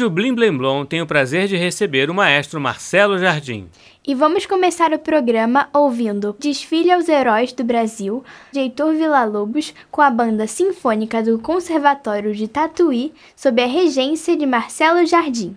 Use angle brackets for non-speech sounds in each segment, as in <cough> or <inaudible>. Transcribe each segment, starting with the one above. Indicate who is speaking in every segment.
Speaker 1: Hoje o Blim Blim Blom tem o prazer de receber o maestro Marcelo Jardim.
Speaker 2: E vamos começar o programa ouvindo Desfile aos Heróis do Brasil, de Heitor Villa-Lobos, com a banda sinfônica do Conservatório de Tatuí, sob a regência de Marcelo Jardim.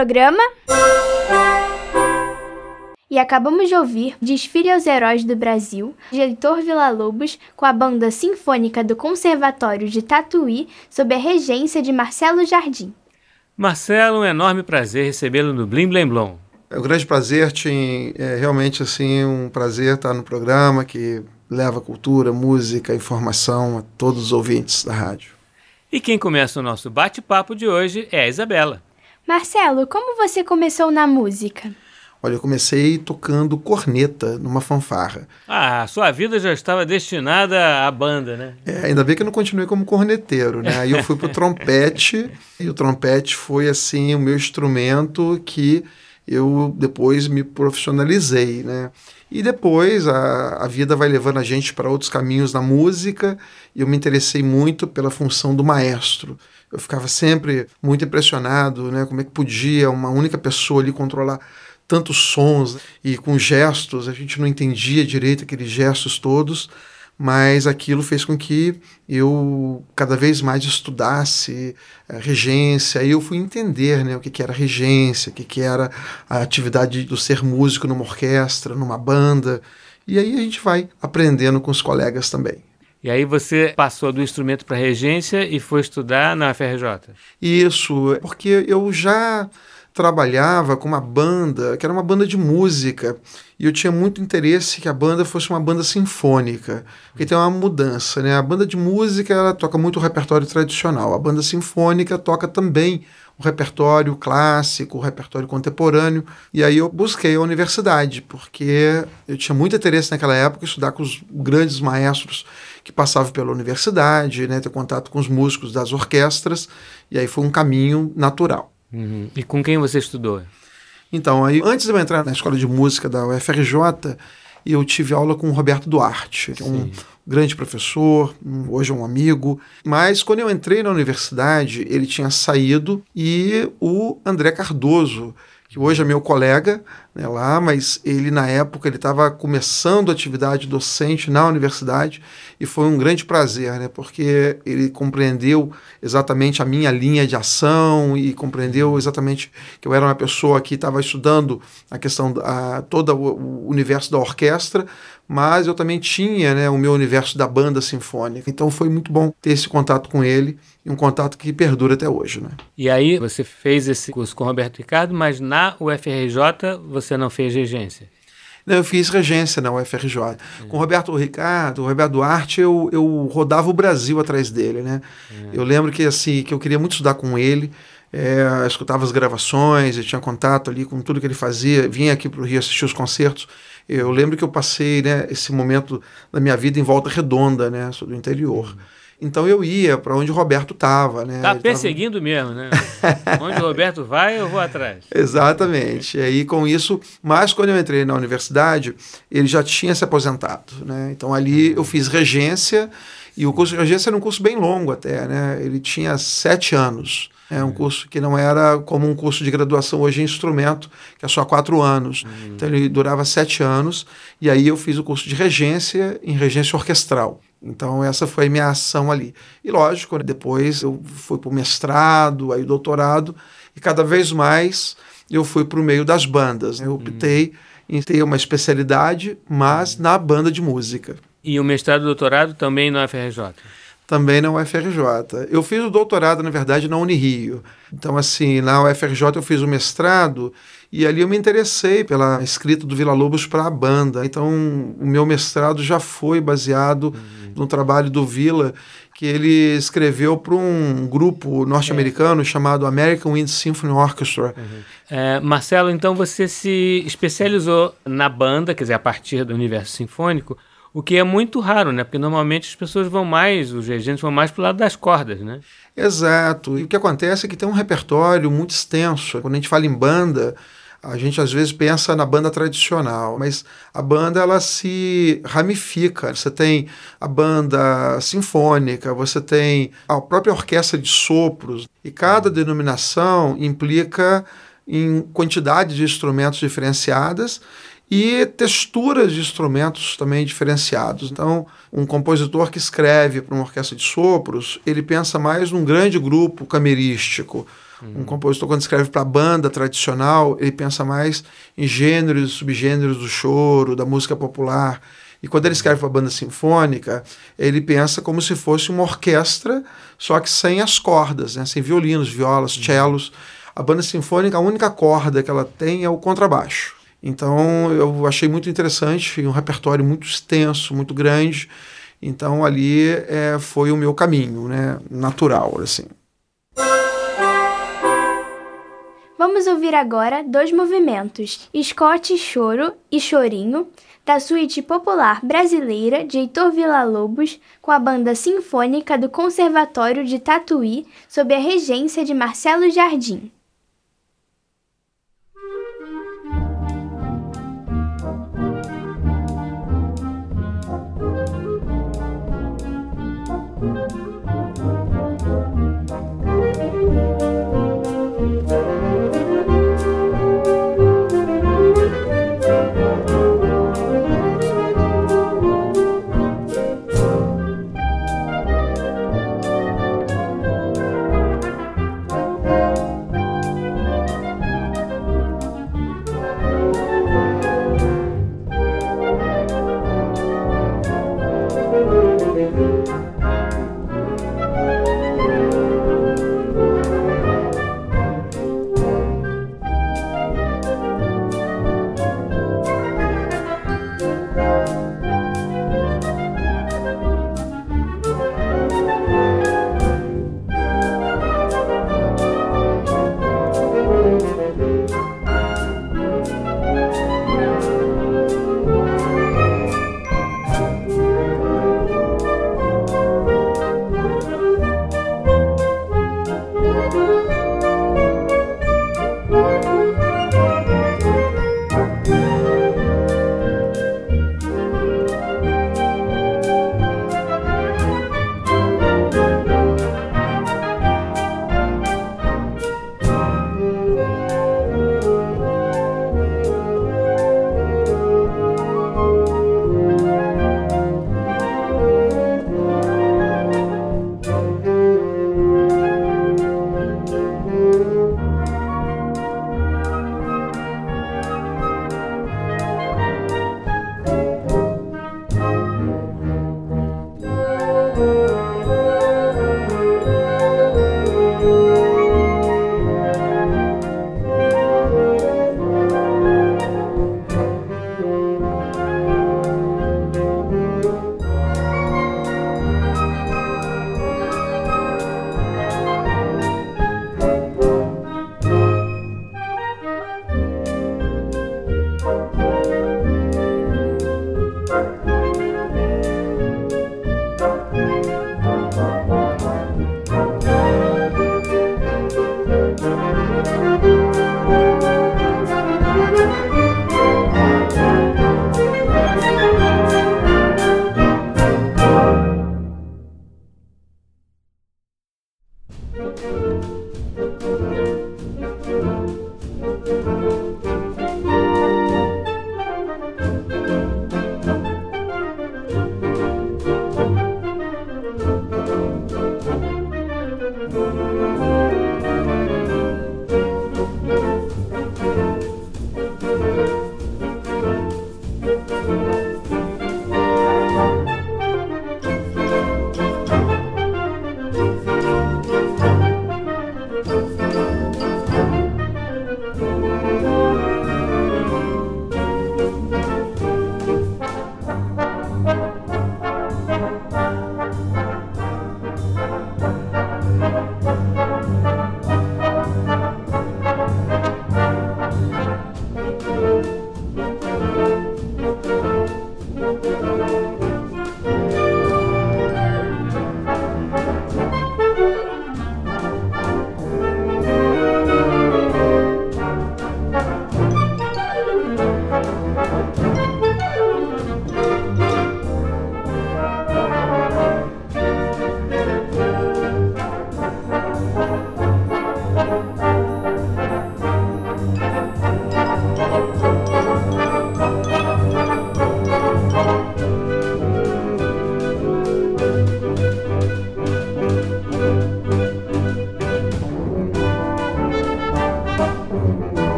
Speaker 2: Programa. E acabamos de ouvir Desfile aos Heróis do Brasil, de Heitor Villa-Lobos, com a banda sinfônica do Conservatório de Tatuí, sob a regência de Marcelo Jardim.
Speaker 1: Marcelo, um enorme prazer recebê-lo no Blim Blim Blom.
Speaker 3: É um grande prazer, Tim. É realmente assim um prazer estar no programa que leva cultura, música, informação a todos os ouvintes da rádio.
Speaker 1: E quem começa o nosso bate-papo de hoje é a Isabela.
Speaker 2: Marcelo, como você começou na música?
Speaker 3: Olha, eu comecei tocando corneta numa fanfarra.
Speaker 1: Ah, sua vida já estava destinada à banda, né?
Speaker 3: É, ainda bem que eu não continuei como corneteiro, né? Aí eu fui pro <laughs> trompete, e o trompete foi, assim, o meu instrumento que eu depois me profissionalizei, né? E depois a, a vida vai levando a gente para outros caminhos na música, e eu me interessei muito pela função do maestro. Eu ficava sempre muito impressionado, né? Como é que podia uma única pessoa ali controlar tantos sons e com gestos, a gente não entendia direito aqueles gestos todos, mas aquilo fez com que eu cada vez mais estudasse a regência, e eu fui entender né, o que, que era regência, o que, que era a atividade do ser músico numa orquestra, numa banda, e aí a gente vai aprendendo com os colegas também.
Speaker 1: E aí você passou do instrumento para regência e foi estudar na FRJ?
Speaker 3: Isso, porque eu já trabalhava com uma banda, que era uma banda de música, e eu tinha muito interesse que a banda fosse uma banda sinfônica, porque tem uma mudança, né? A banda de música ela toca muito o repertório tradicional, a banda sinfônica toca também o repertório clássico, o repertório contemporâneo, e aí eu busquei a universidade, porque eu tinha muito interesse naquela época estudar com os grandes maestros que passavam pela universidade, né, ter contato com os músicos das orquestras, e aí foi um caminho natural.
Speaker 1: Uhum. E com quem você estudou?
Speaker 3: Então, aí, antes de eu entrar na escola de música da UFRJ, eu tive aula com o Roberto Duarte, que é um Sim. grande professor, hoje é um amigo. Mas quando eu entrei na universidade, ele tinha saído e o André Cardoso, que hoje é meu colega né, lá, mas ele na época ele estava começando a atividade docente na universidade e foi um grande prazer, né, porque ele compreendeu exatamente a minha linha de ação e compreendeu exatamente que eu era uma pessoa que estava estudando a questão a todo o universo da orquestra, mas eu também tinha né, o meu universo da banda sinfônica. Então foi muito bom ter esse contato com ele e um contato que perdura até hoje. Né?
Speaker 1: E aí você fez esse curso com o Roberto Ricardo, mas na UFRJ você não fez regência?
Speaker 3: Não, eu fiz regência na UFRJ. Uhum. Com o Roberto Ricardo, o Roberto Duarte, eu, eu rodava o Brasil atrás dele, né? Uhum. Eu lembro que assim que eu queria muito estudar com ele. É, escutava as gravações, eu tinha contato ali com tudo que ele fazia, vinha aqui para o Rio assistir os concertos. Eu lembro que eu passei né, esse momento da minha vida em volta redonda, né, do interior. Então eu ia para onde o Roberto estava. Né?
Speaker 1: Tá perseguindo tava... mesmo, né? <laughs> onde o Roberto vai, eu vou atrás.
Speaker 3: Exatamente. E aí com isso, mas quando eu entrei na universidade, ele já tinha se aposentado. Né? Então ali eu fiz regência, e o curso de regência era um curso bem longo até, né? Ele tinha sete anos. É um curso que não era como um curso de graduação hoje em instrumento, que é só quatro anos. Uhum. Então ele durava sete anos, e aí eu fiz o curso de regência em regência orquestral. Então essa foi a minha ação ali. E lógico, depois eu fui para o mestrado, aí doutorado, e cada vez mais eu fui para o meio das bandas. Eu optei uhum. em ter uma especialidade, mas na banda de música.
Speaker 1: E o mestrado e doutorado também na UFRJ?
Speaker 3: também na UFRJ. Eu fiz o doutorado, na verdade, na Unirio. Então, assim, na UFRJ eu fiz o mestrado e ali eu me interessei pela escrita do Vila Lobos para a banda. Então, o meu mestrado já foi baseado uhum. no trabalho do Vila, que ele escreveu para um grupo norte-americano é. chamado American Wind Symphony Orchestra.
Speaker 1: Uhum. É, Marcelo, então você se especializou na banda, quer dizer, a partir do universo sinfônico, o que é muito raro, né? Porque normalmente as pessoas vão mais, os regentes vão mais para o lado das cordas, né?
Speaker 3: Exato. E o que acontece é que tem um repertório muito extenso. Quando a gente fala em banda, a gente às vezes pensa na banda tradicional, mas a banda ela se ramifica. Você tem a banda sinfônica, você tem a própria orquestra de sopros, e cada denominação implica em quantidade de instrumentos diferenciadas e texturas de instrumentos também diferenciados. Então, um compositor que escreve para uma orquestra de sopros, ele pensa mais num grande grupo camerístico. Uhum. Um compositor, quando escreve para banda tradicional, ele pensa mais em gêneros e subgêneros do choro, da música popular. E quando ele escreve para banda sinfônica, ele pensa como se fosse uma orquestra, só que sem as cordas, né? sem violinos, violas, uhum. cellos. A banda sinfônica, a única corda que ela tem é o contrabaixo. Então eu achei muito interessante, um repertório muito extenso, muito grande. Então ali é, foi o meu caminho, né, natural, assim.
Speaker 2: Vamos ouvir agora dois movimentos, Scott Choro e Chorinho, da suíte popular brasileira de Heitor Villa-Lobos, com a banda sinfônica do Conservatório de Tatuí, sob a regência de Marcelo Jardim.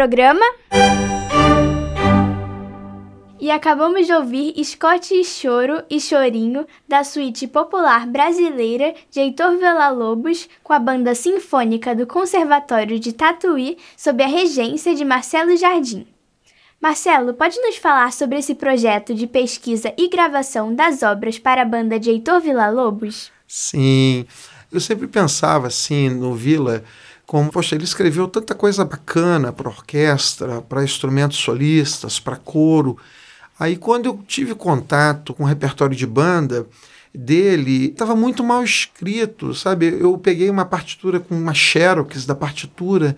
Speaker 2: Programa. E acabamos de ouvir Scott e Choro e Chorinho, da suíte popular brasileira de Heitor Villa-Lobos, com a banda sinfônica do Conservatório de Tatuí, sob a regência de Marcelo Jardim. Marcelo, pode nos falar sobre esse projeto de pesquisa e gravação das obras para a banda de Heitor Villa-Lobos?
Speaker 3: Sim, eu sempre pensava assim no Villa como, poxa, ele escreveu tanta coisa bacana para orquestra, para instrumentos solistas, para coro. Aí, quando eu tive contato com o repertório de banda dele, estava muito mal escrito, sabe? Eu peguei uma partitura com uma xerox da partitura,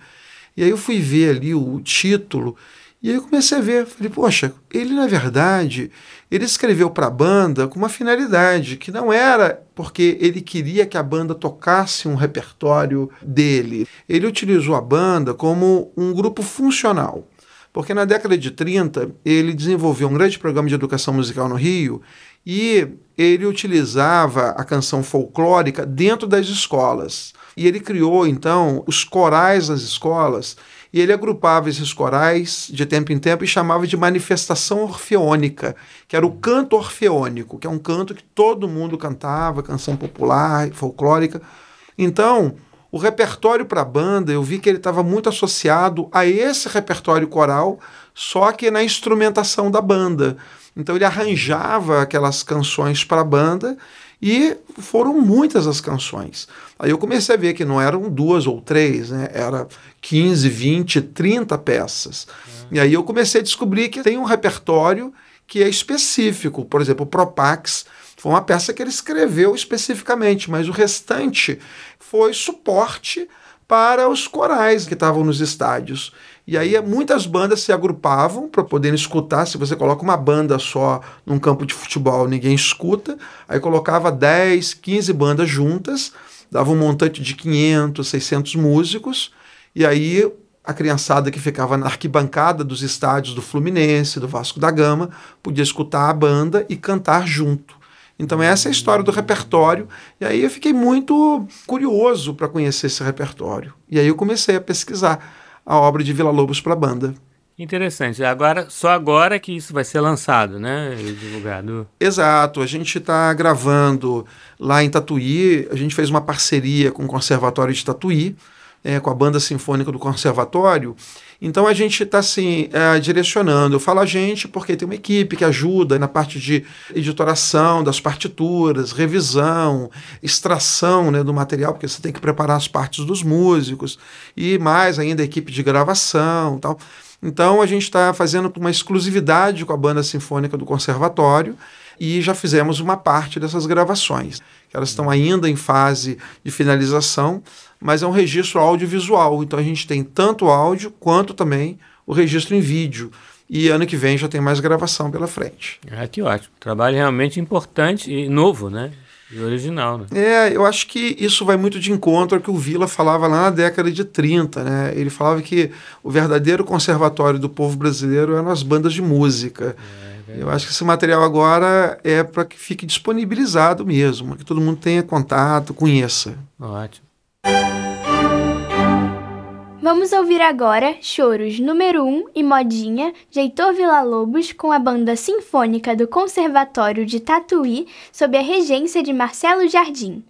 Speaker 3: e aí eu fui ver ali o título, e aí eu comecei a ver, falei, poxa, ele na verdade, ele escreveu para a banda com uma finalidade, que não era porque ele queria que a banda tocasse um repertório dele. Ele utilizou a banda como um grupo funcional. Porque na década de 30 ele desenvolveu um grande programa de educação musical no Rio e ele utilizava a canção folclórica dentro das escolas. E ele criou então os corais das escolas e ele agrupava esses corais de tempo em tempo e chamava de manifestação orfeônica, que era o canto orfeônico, que é um canto que todo mundo cantava, canção popular, folclórica. Então, o repertório para a banda, eu vi que ele estava muito associado a esse repertório coral, só que na instrumentação da banda. Então ele arranjava aquelas canções para a banda e foram muitas as canções. Aí eu comecei a ver que não eram duas ou três, né? Era 15, 20, 30 peças. E aí eu comecei a descobrir que tem um repertório que é específico. Por exemplo, o Propax foi uma peça que ele escreveu especificamente, mas o restante foi suporte para os corais que estavam nos estádios. E aí muitas bandas se agrupavam para poderem escutar. Se você coloca uma banda só num campo de futebol, ninguém escuta. Aí colocava 10, 15 bandas juntas, dava um montante de 500, 600 músicos. E aí a criançada que ficava na arquibancada dos estádios do Fluminense, do Vasco da Gama, podia escutar a banda e cantar junto. Então essa é a história do repertório. E aí eu fiquei muito curioso para conhecer esse repertório. E aí eu comecei a pesquisar a obra de Vila Lobos para a banda.
Speaker 1: Interessante. Agora, só agora que isso vai ser lançado, né? Divulgado.
Speaker 3: Exato. A gente está gravando lá em Tatuí. A gente fez uma parceria com o Conservatório de Tatuí é, com a banda sinfônica do conservatório. Então a gente está assim, é, direcionando. Eu falo a gente porque tem uma equipe que ajuda na parte de editoração das partituras, revisão, extração né, do material, porque você tem que preparar as partes dos músicos, e mais ainda a equipe de gravação tal. Então a gente está fazendo uma exclusividade com a banda sinfônica do conservatório e já fizemos uma parte dessas gravações. Elas estão ainda em fase de finalização, mas é um registro audiovisual. Então a gente tem tanto áudio quanto também o registro em vídeo. E ano que vem já tem mais gravação pela frente.
Speaker 1: Ah, que ótimo. Trabalho realmente importante e novo, né? E original, né?
Speaker 3: É, eu acho que isso vai muito de encontro ao que o Vila falava lá na década de 30, né? Ele falava que o verdadeiro conservatório do povo brasileiro eram as bandas de música. É, eu acho que esse material agora é para que fique disponibilizado mesmo, que todo mundo tenha contato, conheça.
Speaker 1: Ótimo.
Speaker 2: Vamos ouvir agora Choros número 1 e Modinha, de Heitor Villa-Lobos, com a banda sinfônica do Conservatório de Tatuí, sob a regência de Marcelo Jardim.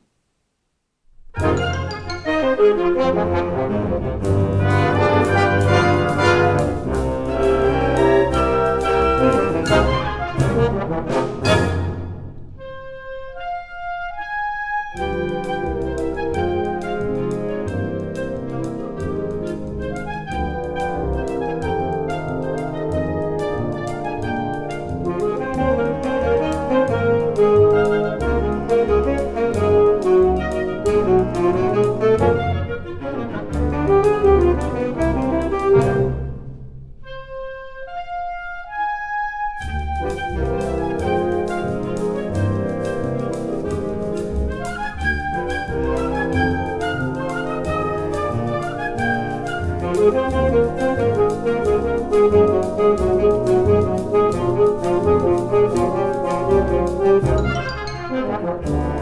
Speaker 2: network.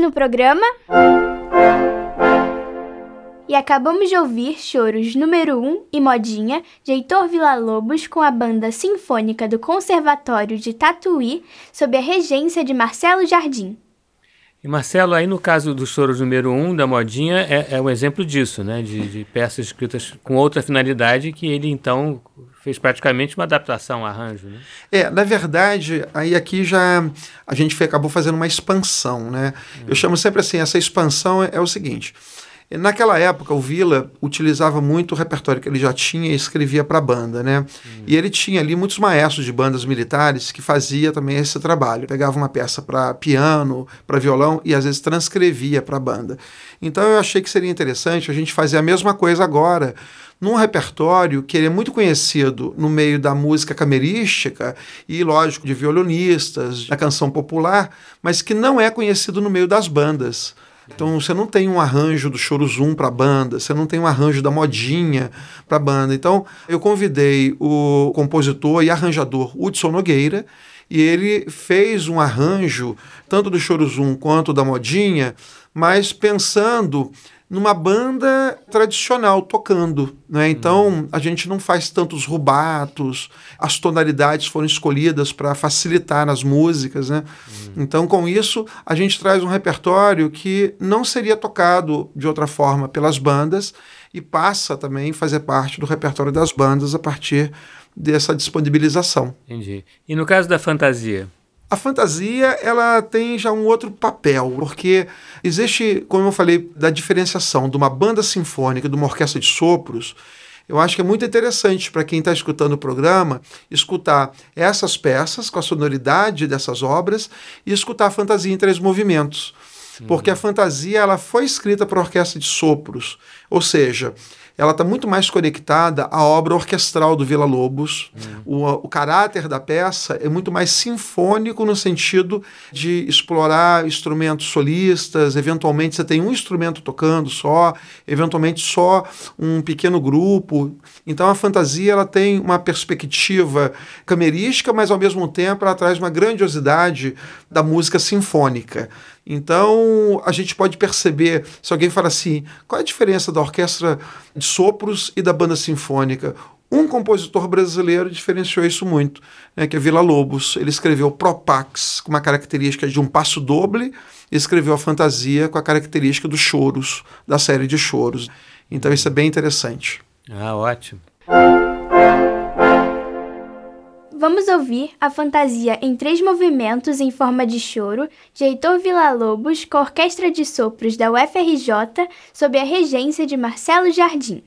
Speaker 2: No programa. E acabamos de ouvir Choros número 1 e Modinha, de Heitor Villa-Lobos, com a banda sinfônica do Conservatório de Tatuí, sob a regência de Marcelo Jardim.
Speaker 1: E Marcelo, aí no caso do Choros número 1 da Modinha, é, é um exemplo disso, né? De, de, peças escritas com outra finalidade que ele então fez praticamente uma adaptação, um arranjo, né?
Speaker 3: É, na verdade, aí aqui já a gente acabou fazendo uma expansão, né? Hum. Eu chamo sempre assim, essa expansão é, é o seguinte Naquela época, o Vila utilizava muito o repertório que ele já tinha e escrevia para a banda, né? Hum. E ele tinha ali muitos maestros de bandas militares que fazia também esse trabalho. Pegava uma peça para piano, para violão e às vezes transcrevia para a banda. Então eu achei que seria interessante a gente fazer a mesma coisa agora num repertório que ele é muito conhecido no meio da música camerística e, lógico, de violonistas, da canção popular, mas que não é conhecido no meio das bandas. Então você não tem um arranjo do Choro Zoom para banda, você não tem um arranjo da modinha para banda. Então eu convidei o compositor e arranjador Hudson Nogueira e ele fez um arranjo tanto do Choro Zoom quanto da modinha, mas pensando numa banda tradicional tocando. Né? Então a gente não faz tantos rubatos, as tonalidades foram escolhidas para facilitar nas músicas. Né? Então, com isso, a gente traz um repertório que não seria tocado de outra forma pelas bandas e passa também a fazer parte do repertório das bandas a partir dessa disponibilização.
Speaker 1: Entendi. E no caso da fantasia?
Speaker 3: A fantasia ela tem já um outro papel, porque existe, como eu falei, da diferenciação de uma banda sinfônica, de uma orquestra de sopros. Eu acho que é muito interessante para quem está escutando o programa escutar essas peças com a sonoridade dessas obras e escutar a fantasia em três movimentos. Porque a fantasia ela foi escrita para orquestra de sopros, ou seja, ela está muito mais conectada à obra orquestral do Vila Lobos. Uhum. O, o caráter da peça é muito mais sinfônico no sentido de explorar instrumentos solistas. Eventualmente você tem um instrumento tocando só, eventualmente só um pequeno grupo. Então a fantasia ela tem uma perspectiva camerística, mas ao mesmo tempo ela traz uma grandiosidade da música sinfônica. Então, a gente pode perceber, se alguém fala assim, qual é a diferença da orquestra de sopros e da banda sinfônica? Um compositor brasileiro diferenciou isso muito, né, que é Vila Lobos. Ele escreveu Propax com uma característica de um passo doble e escreveu a fantasia com a característica dos choros, da série de choros. Então, isso é bem interessante.
Speaker 1: Ah, ótimo.
Speaker 2: Vamos ouvir a fantasia em três movimentos em forma de choro de Heitor Villa-Lobos com a Orquestra de Sopros da UFRJ sob a regência de Marcelo Jardim.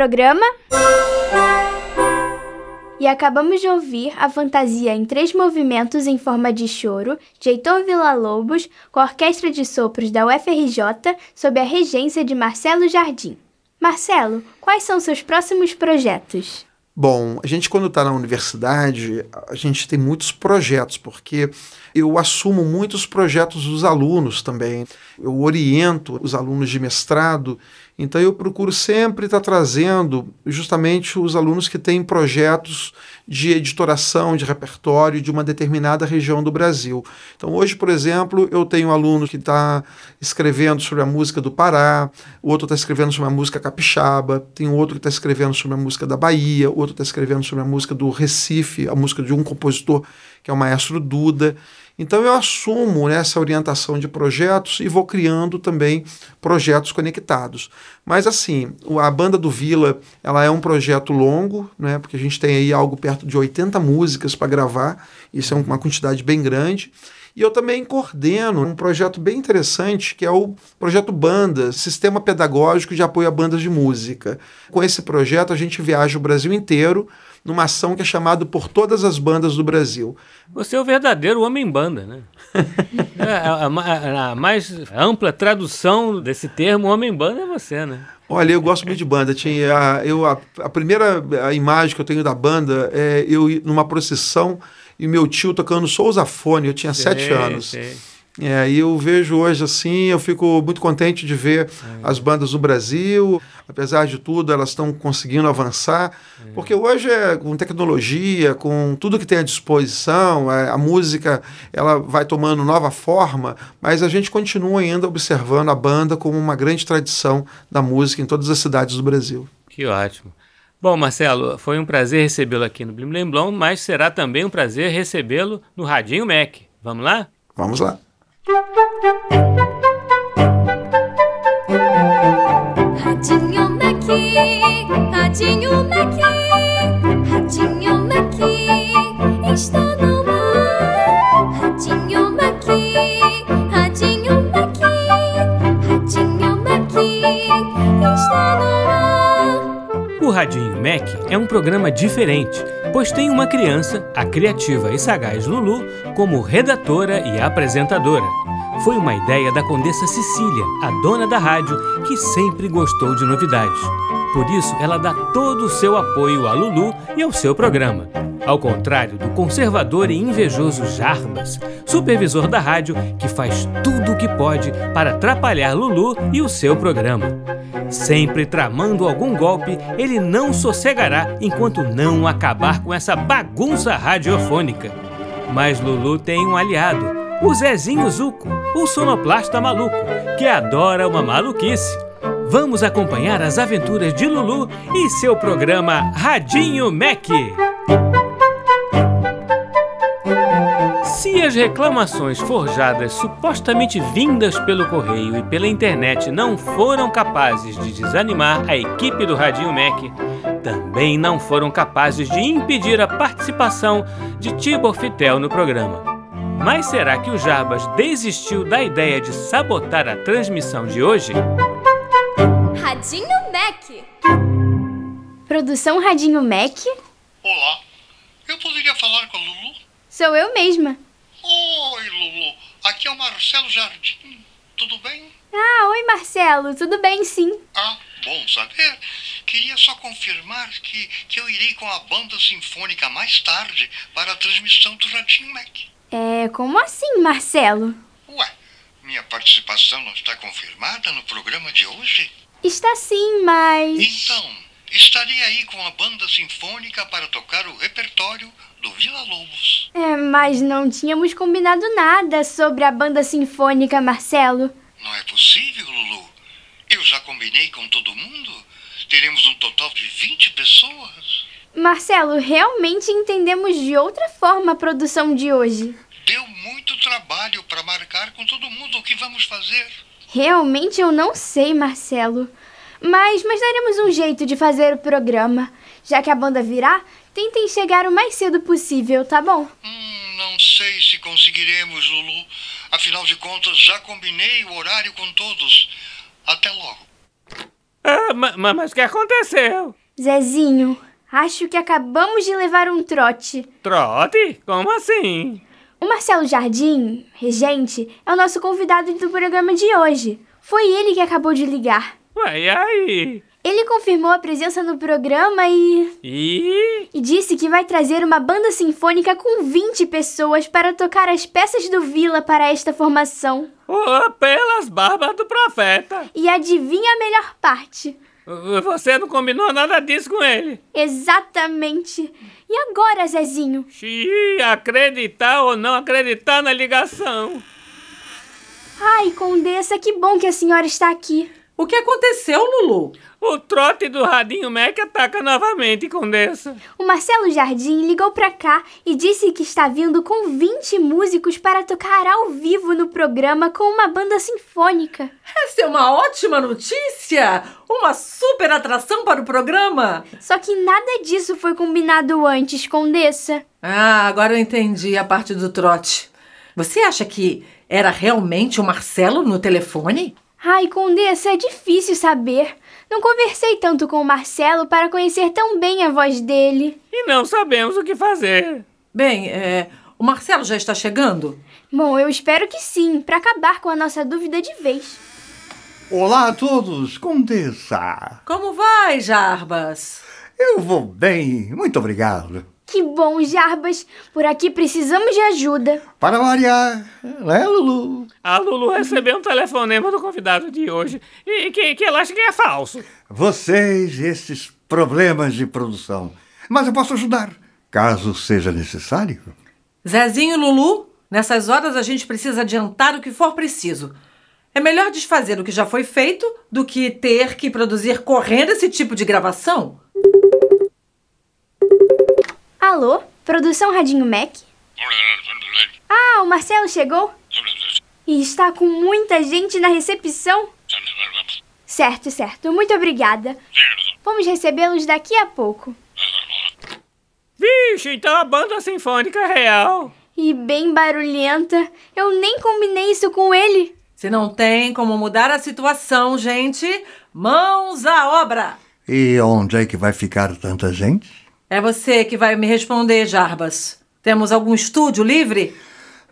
Speaker 2: Programa. E acabamos de ouvir a fantasia em três movimentos em forma de choro de Heitor Villa-Lobos com a Orquestra de Sopros da UFRJ sob a regência de Marcelo Jardim. Marcelo, quais são seus próximos projetos?
Speaker 3: Bom, a gente quando está na universidade, a gente tem muitos projetos, porque eu assumo muitos projetos dos alunos também. Eu oriento os alunos de mestrado então eu procuro sempre estar trazendo justamente os alunos que têm projetos de editoração, de repertório de uma determinada região do Brasil. Então hoje, por exemplo, eu tenho um aluno que está escrevendo sobre a música do Pará, o outro está escrevendo sobre a música capixaba, tem outro que está escrevendo sobre a música da Bahia, outro está escrevendo sobre a música do Recife, a música de um compositor que é o maestro Duda. Então eu assumo né, essa orientação de projetos e vou criando também projetos conectados. Mas assim, a banda do Vila, ela é um projeto longo, né, porque a gente tem aí algo perto de 80 músicas para gravar, isso é uma quantidade bem grande. E eu também coordeno um projeto bem interessante, que é o projeto Banda, Sistema Pedagógico de Apoio a Bandas de Música. Com esse projeto, a gente viaja o Brasil inteiro numa ação que é chamada por todas as bandas do Brasil.
Speaker 1: Você é o verdadeiro homem-banda, né? <laughs> é, a, a, a, mais ampla tradução desse termo homem-banda é você, né?
Speaker 3: Olha, eu gosto muito de banda. Tinha, a, eu, a, a primeira a imagem que eu tenho da banda é eu numa procissão e meu tio tocando sousafone, eu tinha sei, sete anos. Sei. É, e eu vejo hoje assim, eu fico muito contente de ver é. as bandas do Brasil, apesar de tudo, elas estão conseguindo avançar, é. porque hoje é com tecnologia, com tudo que tem à disposição, é, a música ela vai tomando nova forma, mas a gente continua ainda observando a banda como uma grande tradição da música em todas as cidades do Brasil.
Speaker 1: Que ótimo. Bom, Marcelo, foi um prazer recebê-lo aqui no Blim Blim Blom, mas será também um prazer recebê-lo no Radinho Mac. Vamos lá?
Speaker 3: Vamos lá.
Speaker 4: Radinho Mac, Radinho Mac, Radinho Mac está no ar. Radinho Mac, Radinho Mac, Radinho Mac está no ar.
Speaker 1: O Radinho Mac é um programa diferente, pois tem uma criança, a criativa e sagaz Lulu, como redatora e apresentadora foi uma ideia da Condessa Cecília, a dona da rádio, que sempre gostou de novidades. Por isso, ela dá todo o seu apoio a Lulu e ao seu programa. Ao contrário do conservador e invejoso Jarbas, supervisor da rádio, que faz tudo o que pode para atrapalhar Lulu e o seu programa. Sempre tramando algum golpe, ele não sossegará enquanto não acabar com essa bagunça radiofônica. Mas Lulu tem um aliado, o Zezinho Zuco, o sonoplasta maluco, que adora uma maluquice. Vamos acompanhar as aventuras de Lulu e seu programa Radinho Mac. Se as reclamações forjadas supostamente vindas pelo correio e pela internet não foram capazes de desanimar a equipe do Radinho Mac, também não foram capazes de impedir a participação de Tibor Fitel no programa. Mas será que o Jarbas desistiu da ideia de sabotar a transmissão de hoje?
Speaker 4: Radinho Mac.
Speaker 2: Produção Radinho Mac.
Speaker 5: Olá. Eu poderia falar com a Lulu?
Speaker 2: Sou eu mesma.
Speaker 5: Oi, Lulu. Aqui é o Marcelo Jardim. Tudo bem?
Speaker 2: Ah, oi, Marcelo. Tudo bem, sim.
Speaker 5: Ah, bom saber. Queria só confirmar que, que eu irei com a banda sinfônica mais tarde para a transmissão do Radinho Mac.
Speaker 2: É, como assim, Marcelo?
Speaker 5: Ué, minha participação não está confirmada no programa de hoje?
Speaker 2: Está sim, mas.
Speaker 5: Então, estarei aí com a banda sinfônica para tocar o repertório do Vila Lobos.
Speaker 2: É, mas não tínhamos combinado nada sobre a banda sinfônica, Marcelo.
Speaker 5: Não é possível, Lulu. Eu já combinei com todo mundo. Teremos um total de 20 pessoas.
Speaker 2: Marcelo, realmente entendemos de outra forma a produção de hoje.
Speaker 5: Deu muito trabalho para marcar com todo mundo o que vamos fazer.
Speaker 2: Realmente eu não sei, Marcelo. Mas, mas daremos um jeito de fazer o programa. Já que a banda virá, tentem chegar o mais cedo possível, tá bom?
Speaker 5: Hum, não sei se conseguiremos, Lulu. Afinal de contas, já combinei o horário com todos. Até logo.
Speaker 1: Ah, ma- ma- mas o que aconteceu?
Speaker 2: Zezinho, acho que acabamos de levar um trote.
Speaker 1: Trote? Como assim?
Speaker 2: O Marcelo Jardim, regente, é o nosso convidado do programa de hoje. Foi ele que acabou de ligar.
Speaker 1: Ué, e aí?
Speaker 2: Ele confirmou a presença no programa e.
Speaker 1: E.
Speaker 2: e disse que vai trazer uma banda sinfônica com 20 pessoas para tocar as peças do Vila para esta formação.
Speaker 1: Oh, pelas barbas do profeta!
Speaker 2: E adivinha a melhor parte?
Speaker 1: Você não combinou nada disso com ele?
Speaker 2: Exatamente. E agora, Zezinho?
Speaker 1: Xiii, acreditar ou não acreditar na ligação.
Speaker 2: Ai, Condessa, que bom que a senhora está aqui.
Speaker 6: O que aconteceu, Lulu?
Speaker 1: O trote do Radinho Mac ataca novamente, Condessa.
Speaker 2: O Marcelo Jardim ligou pra cá e disse que está vindo com 20 músicos para tocar ao vivo no programa com uma banda sinfônica.
Speaker 6: Essa é uma ótima notícia! Uma super atração para o programa!
Speaker 2: Só que nada disso foi combinado antes, Condessa.
Speaker 6: Ah, agora eu entendi a parte do trote. Você acha que era realmente o Marcelo no telefone?
Speaker 2: Ai, Condessa, é difícil saber. Não conversei tanto com o Marcelo para conhecer tão bem a voz dele.
Speaker 1: E não sabemos o que fazer.
Speaker 6: Bem, é, o Marcelo já está chegando?
Speaker 2: Bom, eu espero que sim, para acabar com a nossa dúvida de vez.
Speaker 7: Olá a todos, Condessa.
Speaker 6: Como vai, Jarbas?
Speaker 7: Eu vou bem, muito obrigado.
Speaker 2: Que bom, Jarbas. Por aqui precisamos de ajuda.
Speaker 7: Para variar, né, Lulu?
Speaker 1: A Lulu recebeu um telefonema do convidado de hoje e que, que ela acha que é falso.
Speaker 7: Vocês, esses problemas de produção. Mas eu posso ajudar, caso seja necessário.
Speaker 6: Zezinho e Lulu, nessas horas a gente precisa adiantar o que for preciso. É melhor desfazer o que já foi feito do que ter que produzir correndo esse tipo de gravação.
Speaker 2: Alô? Produção Radinho Mac? Ah, o Marcelo chegou? E está com muita gente na recepção? Certo, certo. Muito obrigada. Vamos recebê-los daqui a pouco.
Speaker 1: Vixe, então a banda sinfônica é real.
Speaker 2: E bem barulhenta. Eu nem combinei isso com ele.
Speaker 6: Se não tem como mudar a situação, gente, mãos à obra!
Speaker 7: E onde é que vai ficar tanta gente?
Speaker 6: É você que vai me responder, Jarbas. Temos algum estúdio livre?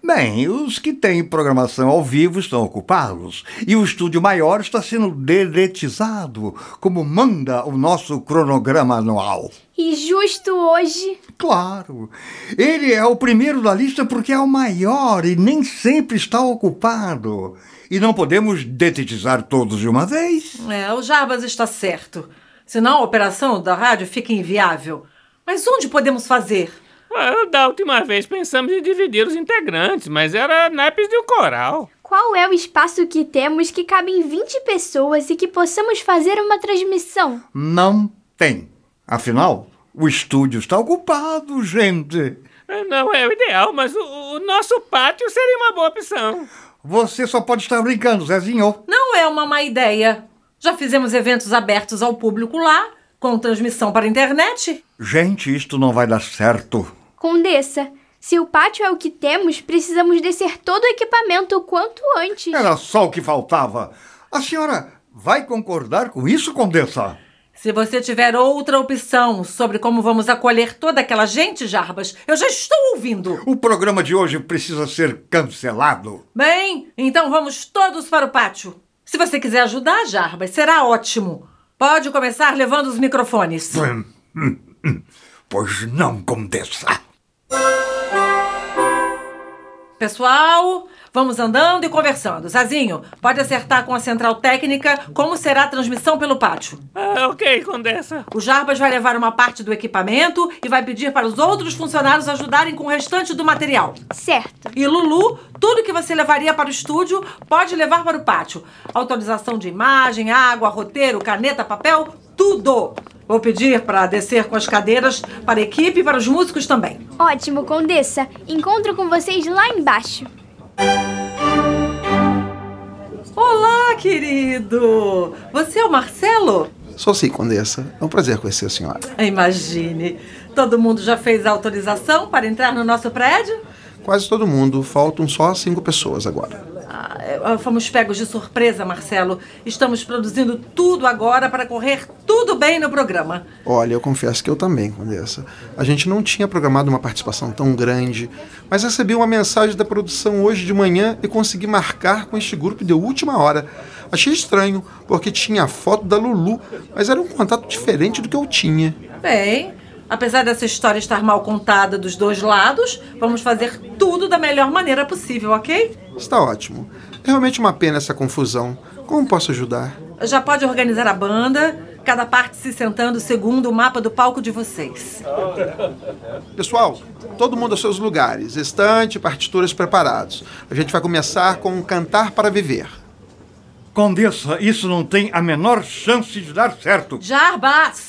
Speaker 7: Bem, os que têm programação ao vivo estão ocupados e o estúdio maior está sendo dedetizado, como manda o nosso cronograma anual.
Speaker 2: E justo hoje.
Speaker 7: Claro, ele é o primeiro da lista porque é o maior e nem sempre está ocupado. E não podemos detetizar todos de uma vez.
Speaker 6: É, o Jarbas está certo. Senão a operação da rádio fica inviável. Mas onde podemos fazer?
Speaker 1: Ah, Da última vez pensamos em dividir os integrantes, mas era naipes de um coral.
Speaker 2: Qual é o espaço que temos que cabem 20 pessoas e que possamos fazer uma transmissão?
Speaker 7: Não tem. Afinal, o estúdio está ocupado, gente.
Speaker 1: Ah, Não é o ideal, mas o, o nosso pátio seria uma boa opção.
Speaker 7: Você só pode estar brincando, Zezinho.
Speaker 6: Não é uma má ideia. Já fizemos eventos abertos ao público lá, com transmissão para a internet.
Speaker 7: Gente, isto não vai dar certo.
Speaker 2: Condessa, se o pátio é o que temos, precisamos descer todo o equipamento o quanto antes.
Speaker 7: Era só o que faltava. A senhora vai concordar com isso, Condessa?
Speaker 6: Se você tiver outra opção sobre como vamos acolher toda aquela gente, Jarbas, eu já estou ouvindo.
Speaker 7: O programa de hoje precisa ser cancelado.
Speaker 6: Bem, então vamos todos para o pátio. Se você quiser ajudar, Jarbas, será ótimo. Pode começar levando os microfones.
Speaker 7: Hum, hum, hum. Pois não, Condessa.
Speaker 6: Pessoal, vamos andando e conversando. Zazinho, pode acertar com a central técnica como será a transmissão pelo pátio.
Speaker 1: Ah, ok, Condessa.
Speaker 6: O Jarbas vai levar uma parte do equipamento e vai pedir para os outros funcionários ajudarem com o restante do material.
Speaker 2: Certo.
Speaker 6: E Lulu, tudo que você levaria para o estúdio pode levar para o pátio. Autorização de imagem, água, roteiro, caneta, papel, tudo. Vou pedir para descer com as cadeiras para a equipe e para os músicos também.
Speaker 2: Ótimo, Condessa. Encontro com vocês lá embaixo.
Speaker 6: Olá, querido! Você é o Marcelo?
Speaker 3: Sou sim, Condessa. É um prazer conhecer a senhora.
Speaker 6: Imagine. Todo mundo já fez a autorização para entrar no nosso prédio?
Speaker 3: Quase todo mundo, faltam só cinco pessoas agora.
Speaker 6: Ah, é, fomos pegos de surpresa, Marcelo. Estamos produzindo tudo agora para correr tudo bem no programa.
Speaker 3: Olha, eu confesso que eu também, Condessa. A gente não tinha programado uma participação tão grande, mas recebi uma mensagem da produção hoje de manhã e consegui marcar com este grupo de última hora. Achei estranho, porque tinha a foto da Lulu, mas era um contato diferente do que eu tinha.
Speaker 6: Bem, apesar dessa história estar mal contada dos dois lados, vamos fazer tudo da melhor maneira possível, ok?
Speaker 3: Está ótimo. É realmente uma pena essa confusão. Como posso ajudar?
Speaker 6: Já pode organizar a banda, cada parte se sentando segundo o mapa do palco de vocês.
Speaker 3: Pessoal, todo mundo aos seus lugares. Estante, partituras preparados. A gente vai começar com um Cantar para Viver.
Speaker 7: Condessa, isso não tem a menor chance de dar certo.
Speaker 6: Jarbas!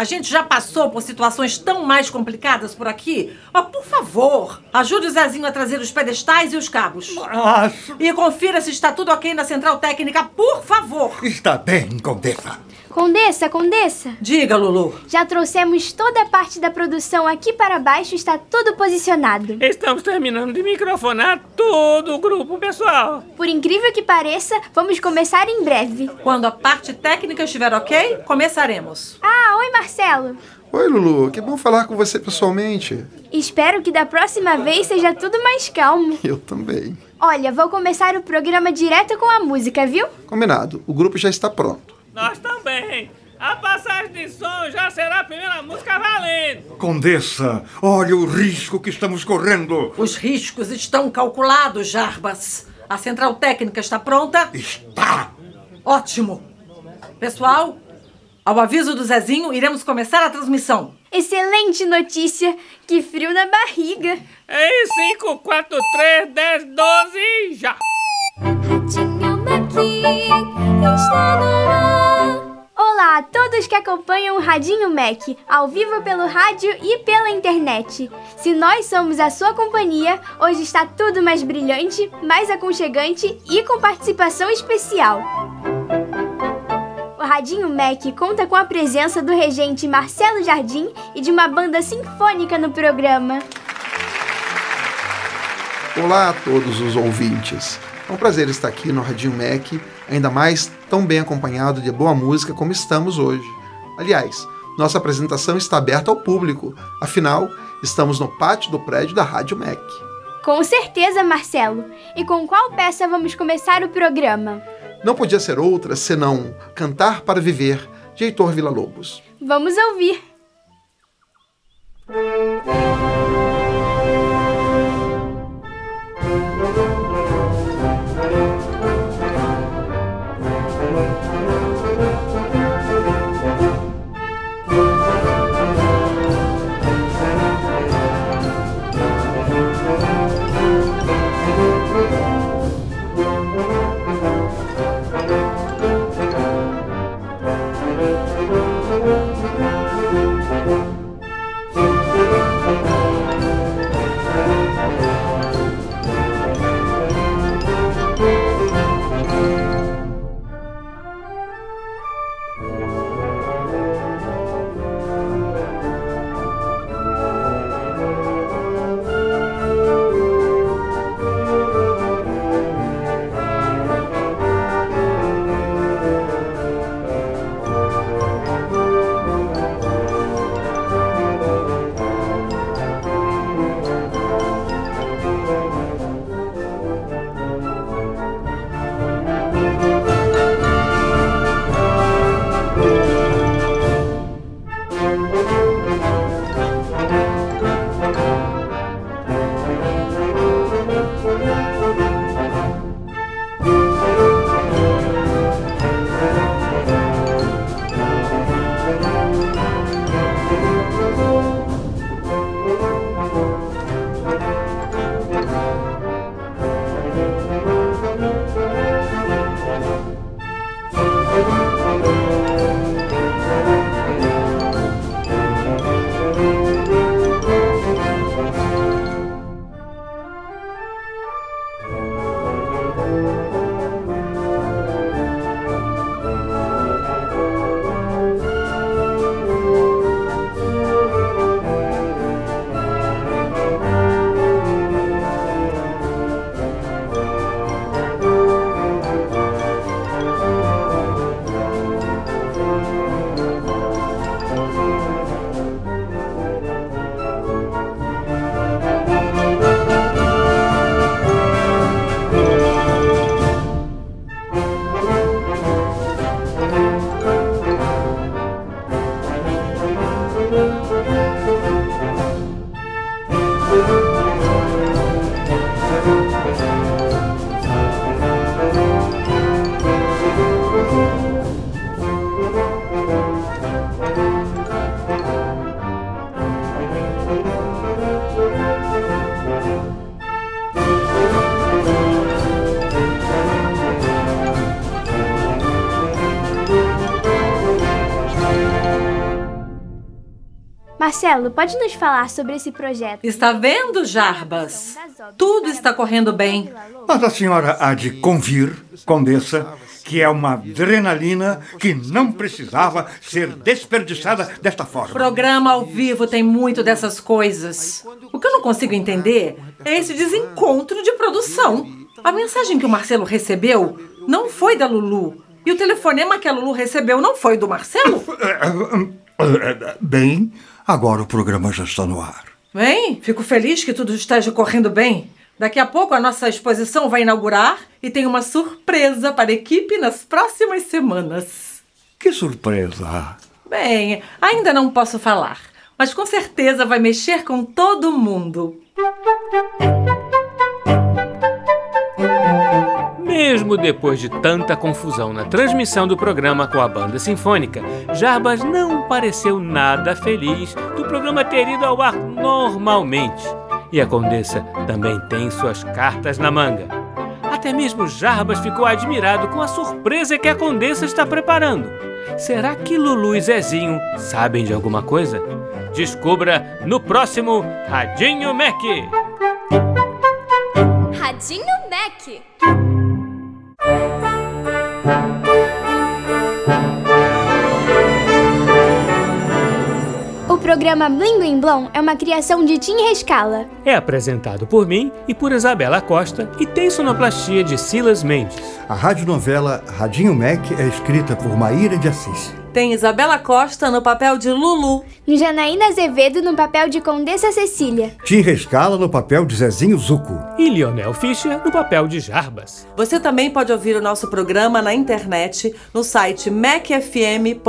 Speaker 6: A gente já passou por situações tão mais complicadas por aqui. Por favor, ajude o Zezinho a trazer os pedestais e os cabos.
Speaker 7: Mas
Speaker 6: E confira se está tudo ok na central técnica, por favor.
Speaker 7: está bem, Condessa.
Speaker 2: Condessa, Condessa,
Speaker 6: Diga, Lulu.
Speaker 2: já trouxemos toda a parte da produção aqui para baixo, está tudo posicionado.
Speaker 1: Estamos terminando de microfonar todo o grupo, pessoal.
Speaker 2: Por incrível que pareça, vamos começar em breve.
Speaker 6: Quando a parte técnica estiver ok, começaremos.
Speaker 2: Ah, oi Marcelo.
Speaker 3: Oi, Lulu. Que bom falar com você pessoalmente.
Speaker 2: Espero que da próxima vez seja tudo mais calmo.
Speaker 3: Eu também.
Speaker 2: Olha, vou começar o programa direto com a música, viu?
Speaker 3: Combinado. O grupo já está pronto.
Speaker 1: Nós também. A passagem de som já será a primeira música valendo.
Speaker 7: Condessa, olha o risco que estamos correndo.
Speaker 6: Os riscos estão calculados, Jarbas. A central técnica está pronta?
Speaker 7: Está!
Speaker 6: Ótimo. Pessoal, ao aviso do Zezinho, iremos começar a transmissão.
Speaker 2: Excelente notícia! Que frio na barriga!
Speaker 1: Em 5, 4, 3, 10, 12, já.
Speaker 4: Ratinho Maqui está no.
Speaker 2: Olá a todos que acompanham o Radinho Mac, ao vivo pelo rádio e pela internet. Se nós somos a sua companhia, hoje está tudo mais brilhante, mais aconchegante e com participação especial. O Radinho Mac conta com a presença do regente Marcelo Jardim e de uma banda sinfônica no programa.
Speaker 3: Olá a todos os ouvintes. É um prazer estar aqui no Radinho Mac, ainda mais tão bem acompanhado de boa música como estamos hoje. Aliás, nossa apresentação está aberta ao público, afinal, estamos no pátio do prédio da Rádio Mac.
Speaker 2: Com certeza, Marcelo. E com qual peça vamos começar o programa?
Speaker 3: Não podia ser outra senão Cantar para Viver, de Heitor Villa-Lobos.
Speaker 2: Vamos ouvir. Marcelo, pode nos falar sobre esse projeto?
Speaker 6: Está vendo, Jarbas? Tudo está correndo bem.
Speaker 7: Mas a senhora há de convir, Condessa, que é uma adrenalina que não precisava ser desperdiçada desta forma.
Speaker 6: Programa ao vivo tem muito dessas coisas. O que eu não consigo entender é esse desencontro de produção. A mensagem que o Marcelo recebeu não foi da Lulu. E o telefonema que a Lulu recebeu não foi do Marcelo?
Speaker 7: Bem, agora o programa já está no ar.
Speaker 6: Bem, fico feliz que tudo esteja correndo bem. Daqui a pouco a nossa exposição vai inaugurar e tem uma surpresa para a equipe nas próximas semanas.
Speaker 7: Que surpresa!
Speaker 6: Bem, ainda não posso falar, mas com certeza vai mexer com todo mundo.
Speaker 1: Mesmo depois de tanta confusão na transmissão do programa com a banda sinfônica, Jarbas não pareceu nada feliz do programa ter ido ao ar normalmente. E a Condessa também tem suas cartas na manga. Até mesmo Jarbas ficou admirado com a surpresa que a Condessa está preparando. Será que Lulu e Zezinho sabem de alguma coisa? Descubra no próximo Radinho Mac!
Speaker 4: Radinho Mac.
Speaker 2: O programa Blim Blim Blom é uma criação de Tim Rescala.
Speaker 1: É apresentado por mim e por Isabela Costa e tem sonoplastia de Silas Mendes.
Speaker 7: A radionovela Radinho Mac é escrita por Maíra de Assis.
Speaker 6: Tem Isabela Costa no papel de Lulu.
Speaker 2: Janaína Azevedo no papel de Condessa Cecília.
Speaker 7: Tim Rescala no papel de Zezinho Zuco.
Speaker 1: E Lionel Fischer no papel de Jarbas.
Speaker 6: Você também pode ouvir o nosso programa na internet no site macfm.ebc.com.br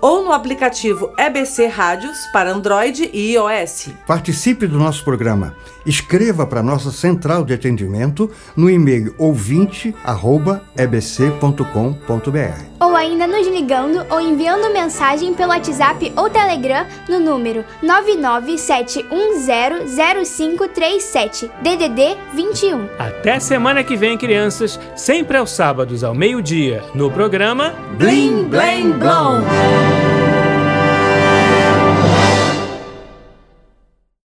Speaker 6: ou no aplicativo EBC Rádios para Android e iOS.
Speaker 7: Participe do nosso programa. Escreva para nossa central de atendimento no e-mail ouvinte@ebc.com.br.
Speaker 2: Ou ainda nos ligando ou enviando mensagem pelo WhatsApp ou Telegram no número 997100537 DDD 21.
Speaker 1: Até semana que vem, crianças, sempre aos sábados ao meio-dia, no programa
Speaker 6: Blim Blim Blom!